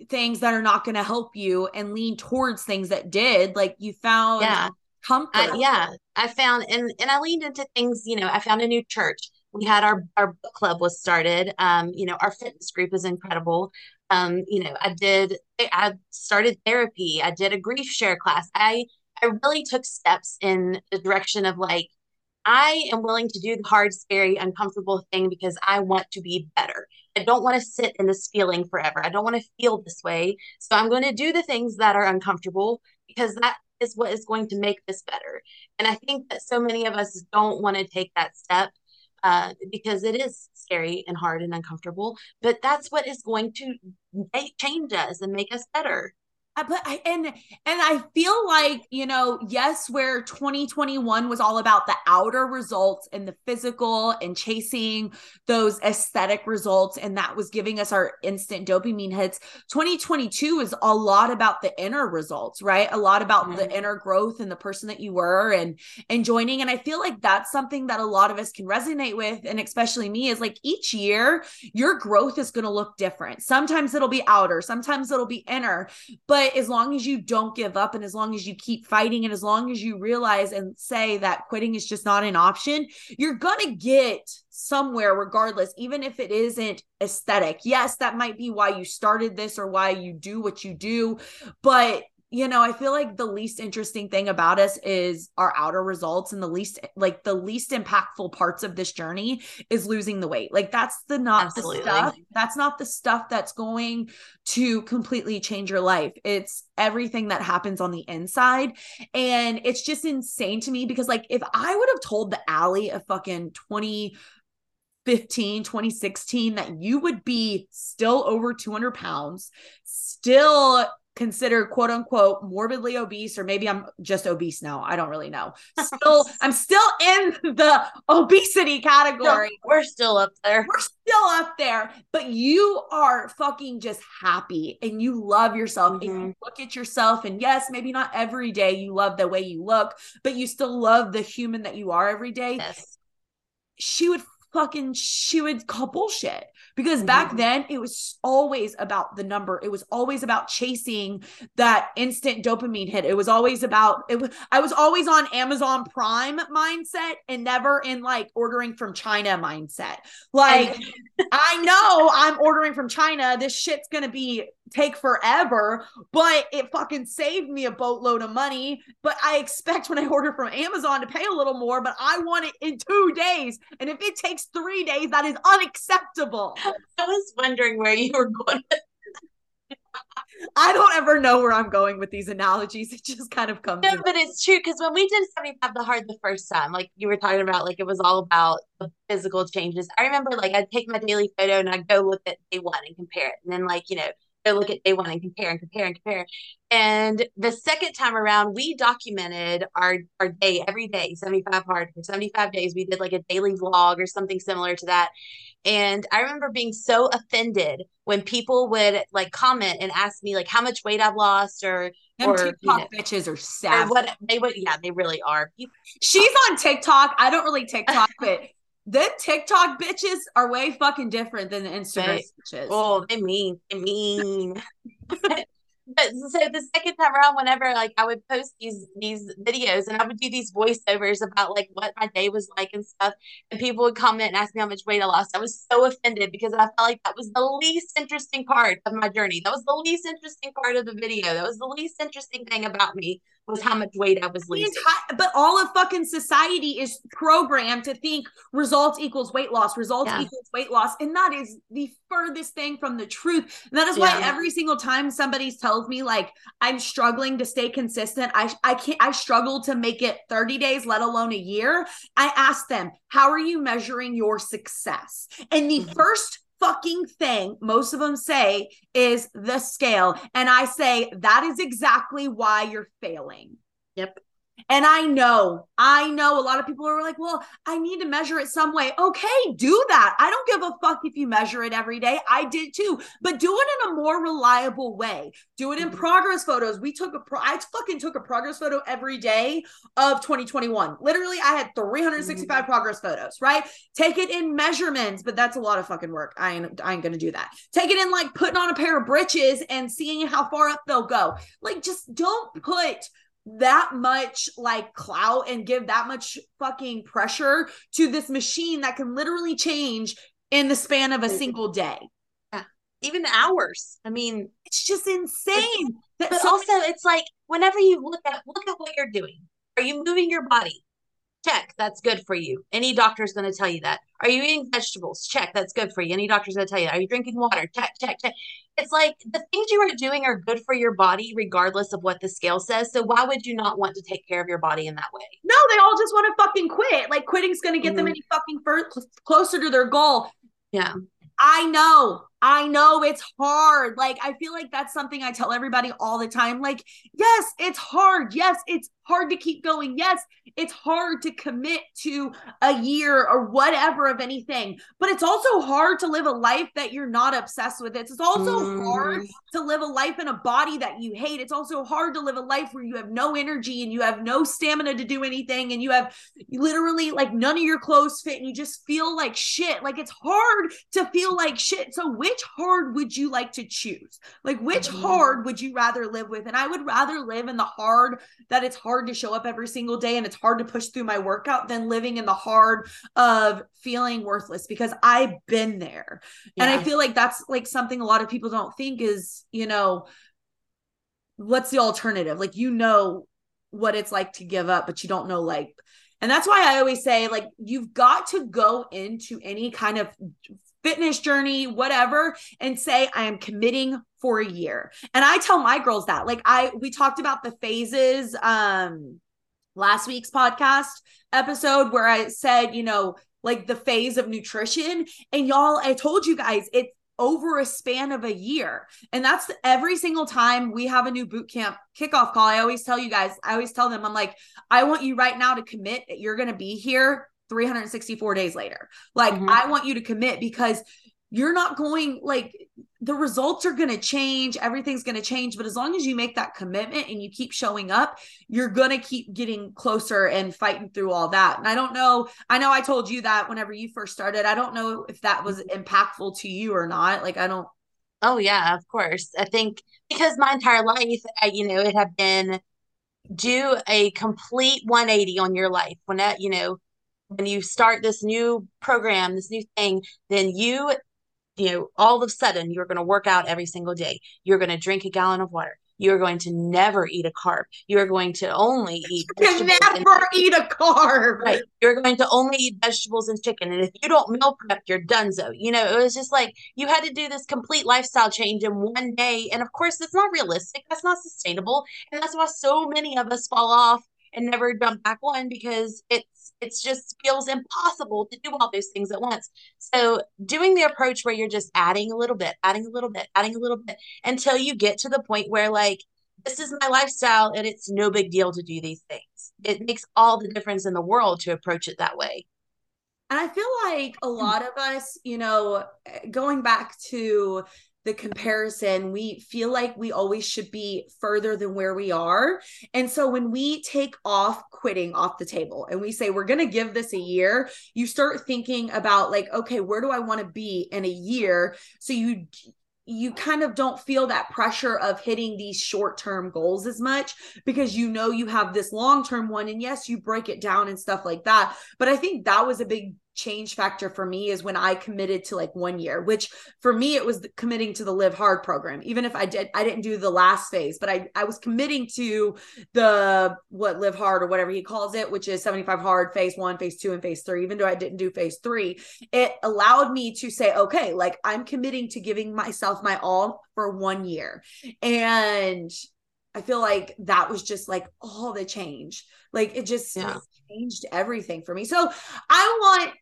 things that are not going to help you and lean towards things that did. Like you found yeah comfort. Uh, yeah, I found and and I leaned into things. You know, I found a new church. We had our our book club was started. Um, you know, our fitness group is incredible. Um, you know, I did. I started therapy. I did a grief share class. I I really took steps in the direction of like I am willing to do the hard, scary, uncomfortable thing because I want to be better. I don't want to sit in this feeling forever. I don't want to feel this way. So I'm going to do the things that are uncomfortable because that is what is going to make this better. And I think that so many of us don't want to take that step uh, because it is scary and hard and uncomfortable. But that's what is going to make, change us and make us better. But I and and I feel like, you know, yes, where 2021 was all about the outer results and the physical and chasing those aesthetic results and that was giving us our instant dopamine hits. 2022 is a lot about the inner results, right? A lot about mm-hmm. the inner growth and the person that you were and and joining and I feel like that's something that a lot of us can resonate with and especially me is like each year your growth is going to look different. Sometimes it'll be outer, sometimes it'll be inner, but as long as you don't give up and as long as you keep fighting and as long as you realize and say that quitting is just not an option, you're going to get somewhere regardless, even if it isn't aesthetic. Yes, that might be why you started this or why you do what you do, but you know, I feel like the least interesting thing about us is our outer results and the least like the least impactful parts of this journey is losing the weight. Like that's the not Absolutely. the stuff. That's not the stuff that's going to completely change your life. It's everything that happens on the inside. And it's just insane to me because like if I would have told the Ally of fucking 20 15, 2016 that you would be still over 200 pounds, still considered quote unquote morbidly obese or maybe I'm just obese now. I don't really know. Still [laughs] I'm still in the obesity category. No, we're still up there. We're still up there, but you are fucking just happy and you love yourself mm-hmm. and you mm-hmm. look at yourself and yes, maybe not every day you love the way you look, but you still love the human that you are every day. Yes. She would fucking she would call bullshit because back mm-hmm. then it was always about the number. It was always about chasing that instant dopamine hit. It was always about it was i was always on amazon prime mindset and never in like ordering from china mindset. Like i know i'm ordering from china. This shit's gonna be take forever, but it fucking saved me a boatload of money. But I expect when I order from Amazon to pay a little more, but I want it in two days. And if it takes three days, that is unacceptable. [laughs] I was wondering where you were going. I don't ever know where I'm going with these analogies. It just kind of comes. No, but it's true because when we did 75 the hard the first time, like you were talking about, like it was all about the physical changes. I remember like I'd take my daily photo and I'd go look at day one and compare it. And then like, you know, look at day one and compare and compare and compare. And the second time around, we documented our our day every day, 75 hard for 75 days. We did like a daily vlog or something similar to that. And I remember being so offended when people would like comment and ask me like how much weight I've lost or Them or TikTok you know, bitches are sad. What they would, yeah, they really are. She's on TikTok. I don't really TikTok, but them TikTok bitches are way fucking different than the Instagram they, bitches. Oh, they mean, they mean. [laughs] but so the second time around, whenever like I would post these these videos and I would do these voiceovers about like what my day was like and stuff, and people would comment and ask me how much weight I lost. I was so offended because I felt like that was the least interesting part of my journey. That was the least interesting part of the video. That was the least interesting thing about me was how much weight I was losing. Entire, but all of fucking society is programmed to think results equals weight loss, results yeah. equals weight loss. And that is the furthest thing from the truth. And that is why yeah. every single time somebody tells me like I'm struggling to stay consistent, I I can't I struggle to make it 30 days, let alone a year. I ask them, how are you measuring your success? And the mm-hmm. first fucking thing most of them say is the scale. And I say, that is exactly why you're failing. Yep. And I know, I know a lot of people are like, well, I need to measure it some way. Okay, do that. I don't give a fuck if you measure it every day. I did too, but do it in a more reliable way. Do it in mm-hmm. progress photos. We took a pro, I fucking took a progress photo every day of 2021. Literally, I had 365 mm-hmm. progress photos, right? Take it in measurements, but that's a lot of fucking work. I ain't, I ain't gonna do that. Take it in like putting on a pair of breeches and seeing how far up they'll go. Like, just don't put that much like clout and give that much fucking pressure to this machine that can literally change in the span of a single day. Yeah. Even hours. I mean, it's just insane. But also it's like whenever you look at look at what you're doing. Are you moving your body? Check, that's good for you. Any doctor's going to tell you that. Are you eating vegetables? Check, that's good for you. Any doctor's going to tell you that. Are you drinking water? Check, check, check. It's like the things you are doing are good for your body, regardless of what the scale says. So why would you not want to take care of your body in that way? No, they all just want to fucking quit. Like quitting's going to get mm-hmm. them any fucking fur- closer to their goal. Yeah. I know I know it's hard. Like, I feel like that's something I tell everybody all the time. Like, yes, it's hard. Yes, it's hard to keep going. Yes, it's hard to commit to a year or whatever of anything, but it's also hard to live a life that you're not obsessed with. It's, it's also mm. hard to live a life in a body that you hate. It's also hard to live a life where you have no energy and you have no stamina to do anything and you have literally like none of your clothes fit and you just feel like shit. Like, it's hard to feel like shit. So, which hard would you like to choose? Like, which mm-hmm. hard would you rather live with? And I would rather live in the hard that it's hard hard to show up every single day and it's hard to push through my workout than living in the hard of feeling worthless because I've been there. Yeah. And I feel like that's like something a lot of people don't think is, you know, what's the alternative? Like, you know what it's like to give up, but you don't know like and that's why I always say, like, you've got to go into any kind of fitness journey, whatever, and say, I am committing for a year. And I tell my girls that. Like I we talked about the phases um last week's podcast episode where I said, you know, like the phase of nutrition and y'all I told you guys it's over a span of a year. And that's every single time we have a new boot camp kickoff call. I always tell you guys, I always tell them, I'm like, I want you right now to commit. That you're going to be here 364 days later. Like, mm-hmm. I want you to commit because you're not going like the results are going to change everything's going to change but as long as you make that commitment and you keep showing up you're going to keep getting closer and fighting through all that. And i don't know i know i told you that whenever you first started. I don't know if that was impactful to you or not. Like i don't oh yeah of course. I think because my entire life I, you know it had been do a complete 180 on your life when that you know when you start this new program, this new thing, then you you know, all of a sudden you're going to work out every single day. You're going to drink a gallon of water. You're going to never eat a carb. You're going to only [laughs] eat never eat a carb. Right. You're going to only eat vegetables and chicken. And if you don't meal prep, you're done. So, you know, it was just like you had to do this complete lifestyle change in one day. And of course, it's not realistic. That's not sustainable. And that's why so many of us fall off and never jump back on because it's it's just feels impossible to do all those things at once. So doing the approach where you're just adding a little bit, adding a little bit, adding a little bit until you get to the point where like this is my lifestyle and it's no big deal to do these things. It makes all the difference in the world to approach it that way. And I feel like a hmm. lot of us, you know, eh, going back to the comparison, we feel like we always should be further than where we are. And so when we take off quitting off the table and we say, we're going to give this a year, you start thinking about, like, okay, where do I want to be in a year? So you, you kind of don't feel that pressure of hitting these short-term goals as much because you know you have this long-term one and yes you break it down and stuff like that but i think that was a big change factor for me is when I committed to like one year, which for me it was committing to the live hard program. Even if I did I didn't do the last phase, but I I was committing to the what live hard or whatever he calls it, which is 75 hard phase 1, phase 2 and phase 3. Even though I didn't do phase 3, it allowed me to say okay, like I'm committing to giving myself my all for 1 year. And I feel like that was just like all the change. Like it just yeah. changed everything for me. So I want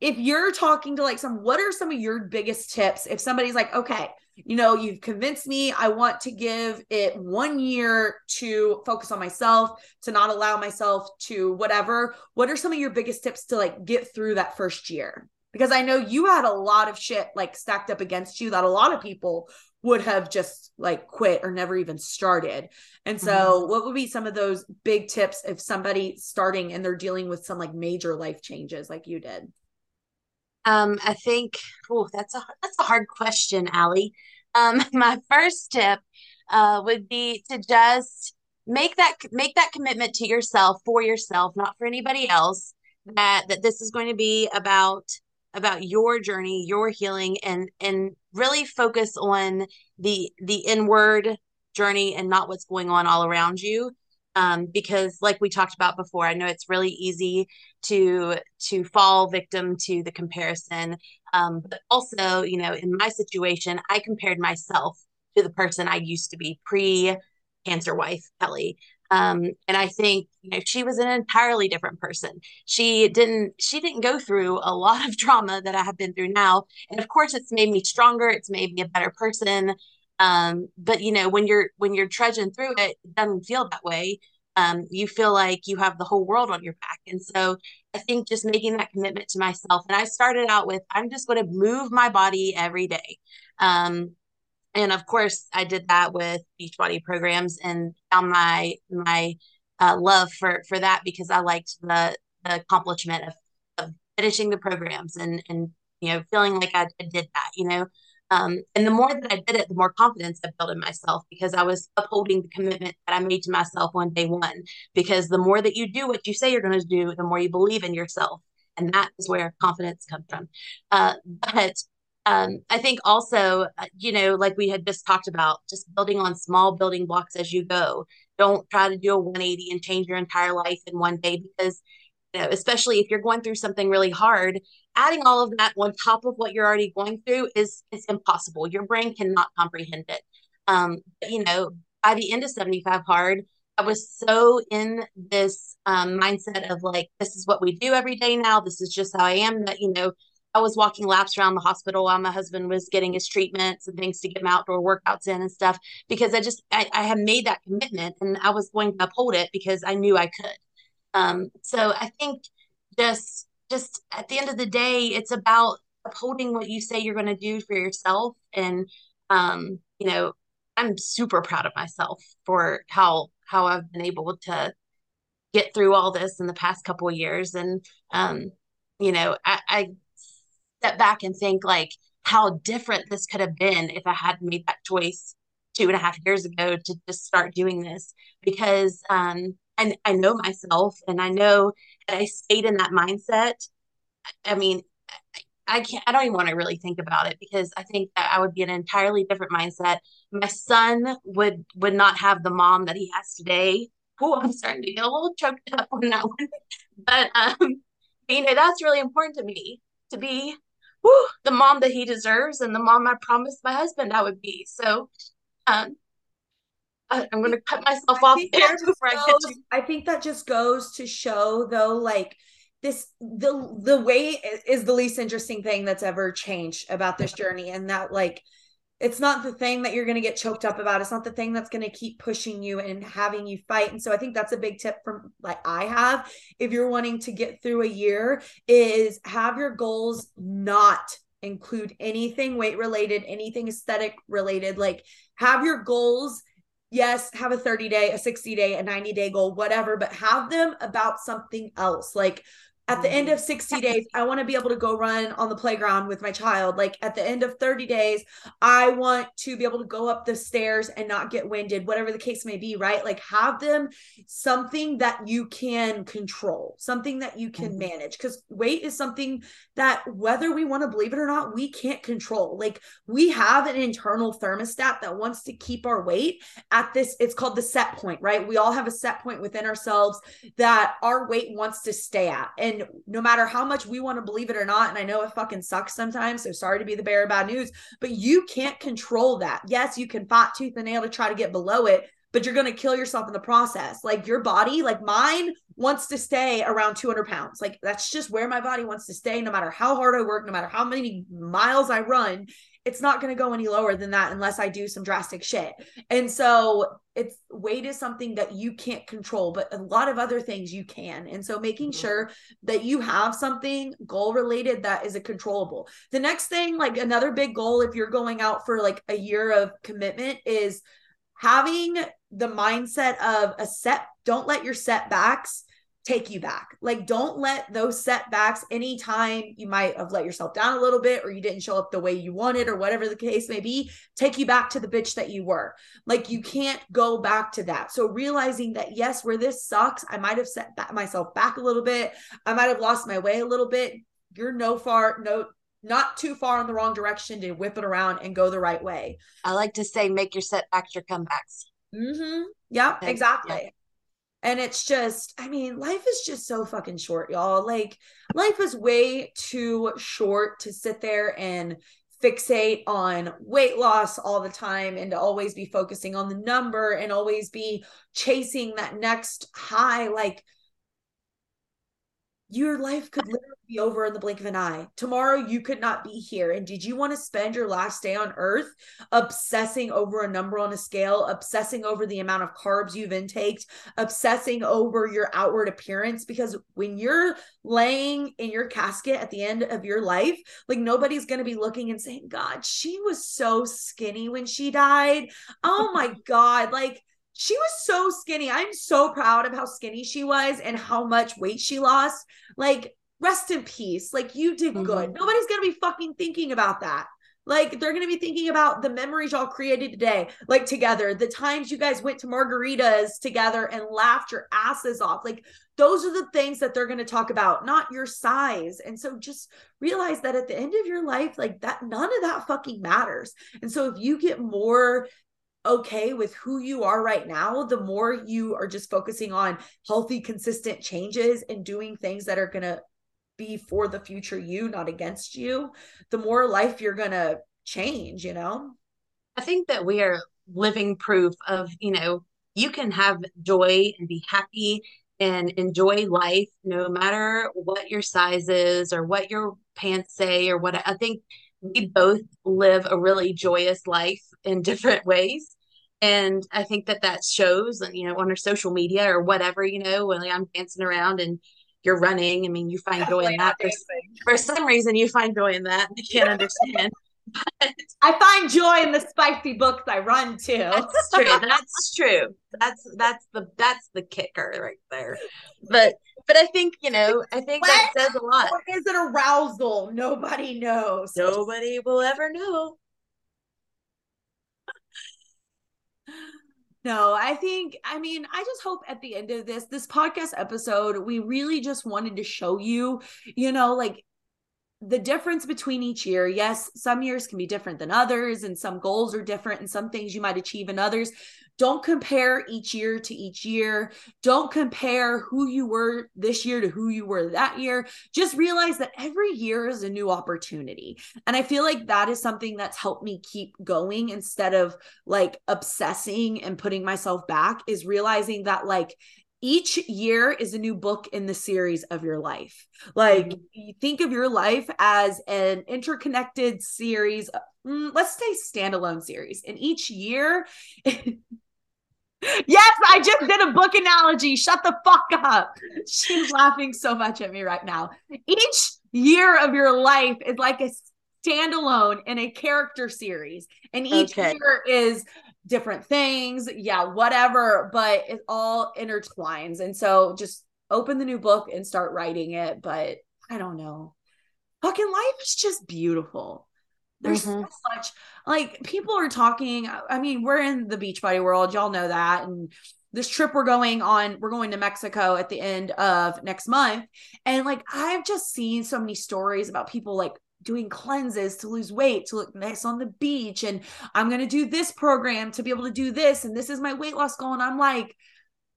if you're talking to like some what are some of your biggest tips if somebody's like okay you know you've convinced me i want to give it one year to focus on myself to not allow myself to whatever what are some of your biggest tips to like get through that first year because i know you had a lot of shit like stacked up against you that a lot of people would have just like quit or never even started. And so, mm-hmm. what would be some of those big tips if somebody starting and they're dealing with some like major life changes like you did? Um, I think oh, that's a that's a hard question, Ally. Um, [laughs] my first tip uh, would be to just make that make that commitment to yourself for yourself, not for anybody else. That that this is going to be about about your journey, your healing, and and really focus on the the inward journey and not what's going on all around you um, because like we talked about before i know it's really easy to to fall victim to the comparison um, but also you know in my situation i compared myself to the person i used to be pre cancer wife kelly Um, and I think you know she was an entirely different person. She didn't she didn't go through a lot of [laughs] trauma that I have been through now, and of course it's made me stronger. It's made me a better person. Um, but you know when you're when you're trudging through it, it doesn't feel that way. Um, you feel like you have the whole world on your back, and so I think just making that commitment to myself. And I started out with I'm just going to move my body every day. Um, and of course i did that with beachbody programs and found my my uh, love for for that because i liked the the accomplishment of, of finishing the programs and and you know feeling like I, I did that you know um, and the more that I did it, the more confidence I built in myself because I was upholding the commitment that I made to myself on day one. Because the more that you do what you say you're going to do, the more you believe in yourself. And that is where confidence comes from. Uh, but um, I think also, uh, you know, like we had just talked about, just building on small building blocks as you go. Don't try to do a 180 and change your entire life in one day because, you know, especially if you're going through something really hard, adding all of that on top of what you're already going through is is impossible. Your brain cannot comprehend it. Um, you know, by the end of 75 hard, I was so in this um, mindset of like, this is what we do every day now. This is just how I am. That you know, I was walking laps around the hospital while my husband was getting his treatments and things to get him outdoor workouts in and stuff because I just I, I had made that commitment and I was going to uphold it because I knew I could. Um, so I think just just at the end of the day, it's about upholding what you say you're going to do for yourself. And um, you know I'm super proud of myself for how how I've been able to get through all this in the past couple of years. And um, you know I, I step back and think like how different this could have been if I had made that choice two and a half years ago to just start doing this. Because um, I, I know myself and I know that I stayed in that mindset. I mean, I can't, I don't even want to really think about it because I think that I would be an entirely different mindset. My son would, would not have the mom that he has today. [laughs] Oh, I'm starting to get a little choked up on that one. But, um, [laughs] you know, that's really important to me to be whew, the mom that he deserves and the mom I promised my husband I would be. So um, I, am going to cut myself off there before goes, I get to. I think that just goes to show, though, like this the the way is the least interesting thing that's ever changed about this journey, and that like it's not the thing that you're going to get choked up about it's not the thing that's going to keep pushing you and having you fight and so i think that's a big tip from like i have if you're wanting to get through a year is have your goals not include anything weight related anything aesthetic related like have your goals yes have a 30 day a 60 day a 90 day goal whatever but have them about something else. Like at the end of 60 days i want to be able to go run on the playground with my child. Like at the end of 30 days i want to be able to go up the stairs and not get winded whatever the case may be right? Like have them something that you can control something that you can mm-hmm. manage. Because weight is something that whether we want to believe it or not we can't control. Like we have an internal thermostat that wants to keep our weight at this it's called the set point right? We all have a set point within ourselves that our weight wants to stay at. And and no matter how much we want to believe it or not, and I know it fucking sucks sometimes, so sorry to be the bearer of bad news, but you can't control that. Yes, you can fight tooth and nail to try to get below it, but you're going to kill yourself in the process. Like your body, like mine wants to stay around 200 pounds. Like that's just where my body wants to stay, no matter how hard I work, no matter how many miles I run it's not going to go any lower than that unless I do some drastic shit. And so it's weight is something that you can't control, but a lot of other things you can. And so making mm-hmm. sure that you have something goal related that is a controllable. The next thing, like another big goal, if you're going out for like a year of commitment, is having the mindset of a set, don't let your setbacks take you back. Like, don't let those setbacks, anytime you might have let yourself down a little bit or you didn't show up the way you wanted or whatever the case may be, take you back to the bitch that you were. Like, you can't go back to that. So, realizing that, yes, where this sucks, I might have set back myself back a little bit. I might have lost my way a little bit. You're no far, no, not too far in the wrong direction to whip it around and go the right way. I like to say, make your setbacks your comebacks. Mm-hmm. Yeah, exactly. Yeah. And it's just, I mean, life is just so fucking short, y'all. Like, life is way too short to sit there and fixate on weight loss all the time and to always be focusing on the number and always be chasing that next high like your life could literally be over in the blink of an eye. Tomorrow you could not be here. And did you want to spend your last day on earth obsessing over a number on a scale, obsessing over the amount of carbs you've intaked, obsessing over your outward appearance? Because when you're laying in your casket at the end of your life, like nobody's going to be looking and saying, God, she was so skinny when she died. Oh my [laughs] God. Like, she was so skinny. I'm so proud of how skinny she was and how much weight she lost. Like, rest in peace. Like, you did mm-hmm. good. Nobody's going to be fucking thinking about that. Like, they're going to be thinking about the memories y'all created today, like together, the times you guys went to margaritas together and laughed your asses off. Like, those are the things that they're going to talk about, not your size. And so just realize that at the end of your life, like that, none of that fucking matters. And so if you get more okay with who you are right now, the more you are just focusing on healthy, consistent changes and doing things that are going to be for the future you, not against you, the more life you're going to change, you know? I think that we are living proof of, you know, you can have joy and be happy and enjoy life no matter what your size is or what your pants say or what I think we both live a really joyous life in [laughs] different ways and i think that that shows you know on our social media or whatever you know when i'm dancing around and you're running i mean you find Definitely joy in that for, for, some reason you find joy in that i can't understand [laughs] but i find joy in the spicy books i run too that's true that's true that's that's the that's the kicker right there but but I think you know, I think what? that says a lot. Or is it arousal? Nobody knows. Nobody will ever know. No, I think, I mean, I just hope at the end of this, this podcast episode, we really just wanted to show you, you know, like the difference between each year. Yes some years can be different than others and some goals are different and some things you might achieve in others don't compare each year to each year don't compare who you were this year to who you were that year just realize that every year is a new opportunity and i feel like that is something that's helped me keep going instead of like obsessing and putting myself back is realizing that like each year is a new book in the series of your life. Like mm-hmm. you think of your life as an interconnected series. Mm, let's say standalone series. And each year, [laughs] yes, I just did a book analogy. Shut the fuck up. She's laughing so much at me right now. Each year of your life is like a standalone in a character series and each okay. year is different things. Yeah, whatever, but it all intertwines. And so just open the new book and start writing it. But I don't know. Fucking life is just beautiful. There's mm-hmm. so much like people are talking. I mean, we're in the Beachbody world, y'all know that. And this trip we're going on, we're going to Mexico at the end of next month. And like I've just seen so many stories about people like doing cleanses to lose weight, to look nice on the beach. And I'm going to do this program to be able to do this. And this is my weight loss goal. And I'm like,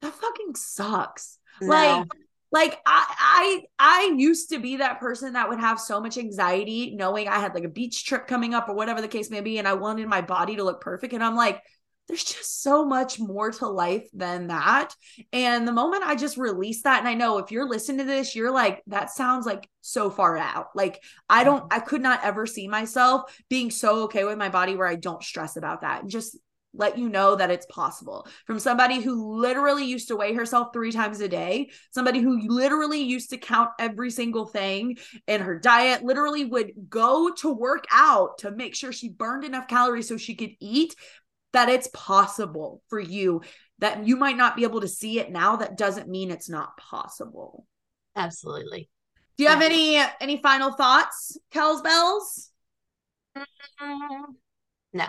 that fucking sucks. No. Like, like I, I I used to be that person that would have so much anxiety knowing I had like a beach trip coming up or whatever the case may be, and I wanted my body to look perfect. And I'm like, there's just so much more to life than that. And the moment I just release that, and I know if you're listening to this, you're like, that sounds like so far out. Like, I don't, mm-hmm. I could not ever see myself being so okay with my body where I don't stress about that. And just let you know that it's possible. From somebody who literally used to weigh herself three times a day, somebody who literally used to count every single thing in her diet, literally would go to work out to make sure she burned enough calories so she could eat that it's possible for you. That you might not be able to see it now that doesn't mean it's not possible. Absolutely. Do you have any any final thoughts kells bells? Mm, no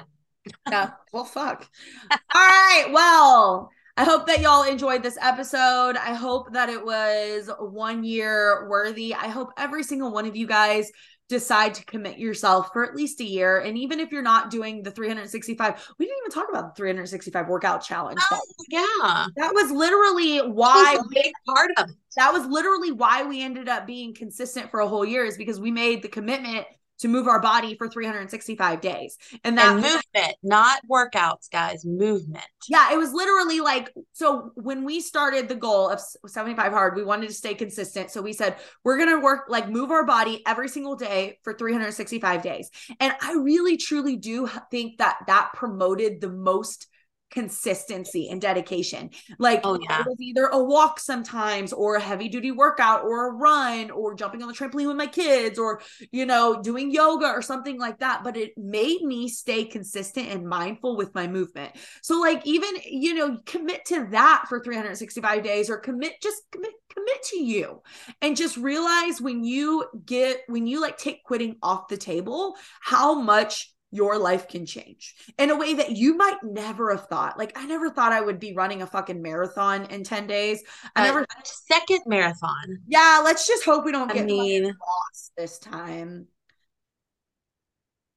no well fuck all right well I hope that y'all enjoyed this episode. I hope that it was one year worthy. I hope every single one of you guys decide to commit yourself for at least a year. And even if you're not doing the 365, we didn't even talk about the 365 workout challenge. Oh, yeah. That was literally why a big part of it. That was literally why we ended up being consistent for a whole year is because we made the commitment to move our body for 365 days. And that and movement, not workouts, guys, movement. Yeah, it was literally like so when we started the goal of 75 hard, we wanted to stay consistent. So we said, we're going to work like move our body every single day for 365 days. And I really truly do think that that promoted the most consistency and dedication. Like oh, yeah. it was either a walk sometimes or a heavy duty workout or a run or jumping on the trampoline with my kids or you know doing yoga or something like that but it made me stay consistent and mindful with my movement. So like even you know commit to that for 365 days or commit just commit commit to you and just realize when you get when you like take quitting off the table how much your life can change in a way that you might never have thought. Like I never thought I would be running a fucking marathon in 10 days. I uh, never second marathon. Yeah, let's just hope we don't I get mean, lost this time.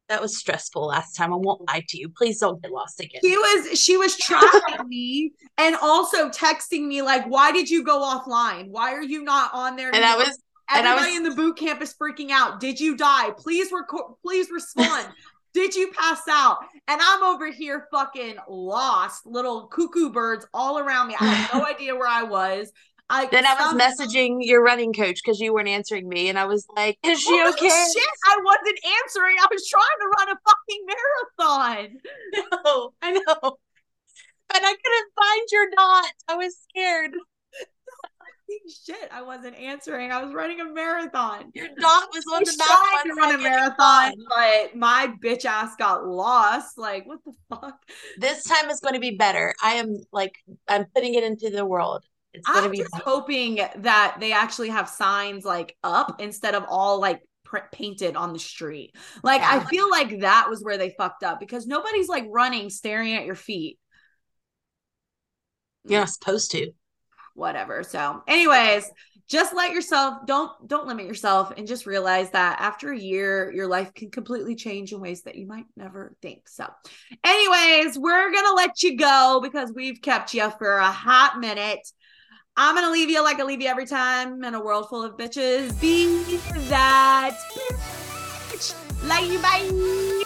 That was stressful last time. I won't lie to you. Please don't get lost again. He was she was tracking me and also texting me like, why did you go offline? Why are you not on there? And I was Everybody and I was, in the boot camp is freaking out. Did you die? Please record. Please respond. Did you pass out? And I'm over here fucking lost, little cuckoo birds all around me. I had no [laughs] idea where I was. I then I was messaging your running coach because you weren't answering me, and I was like, "Is she okay?" Shit, I wasn't answering. I was trying to run a fucking marathon. No, [laughs] I know, but I couldn't find your dot. I was scared shit, I wasn't answering. I was running a marathon. Your dog was on the map. to run a marathon, but my bitch ass got lost. Like, what the fuck? This time is going to be better. I am like, I'm putting it into the world. It's going to be just hoping that they actually have signs like up instead of all like painted on the street. Like, yeah. I feel like that was where they fucked up because nobody's like running, staring at your feet. You're not supposed to whatever. So, anyways, just let yourself don't don't limit yourself and just realize that after a year your life can completely change in ways that you might never think. So, anyways, we're to let you go because we've kept you for a hot minute. I'm to leave you like I leave you every time in a world full of bitches. Be that bitch. Love you. Bye.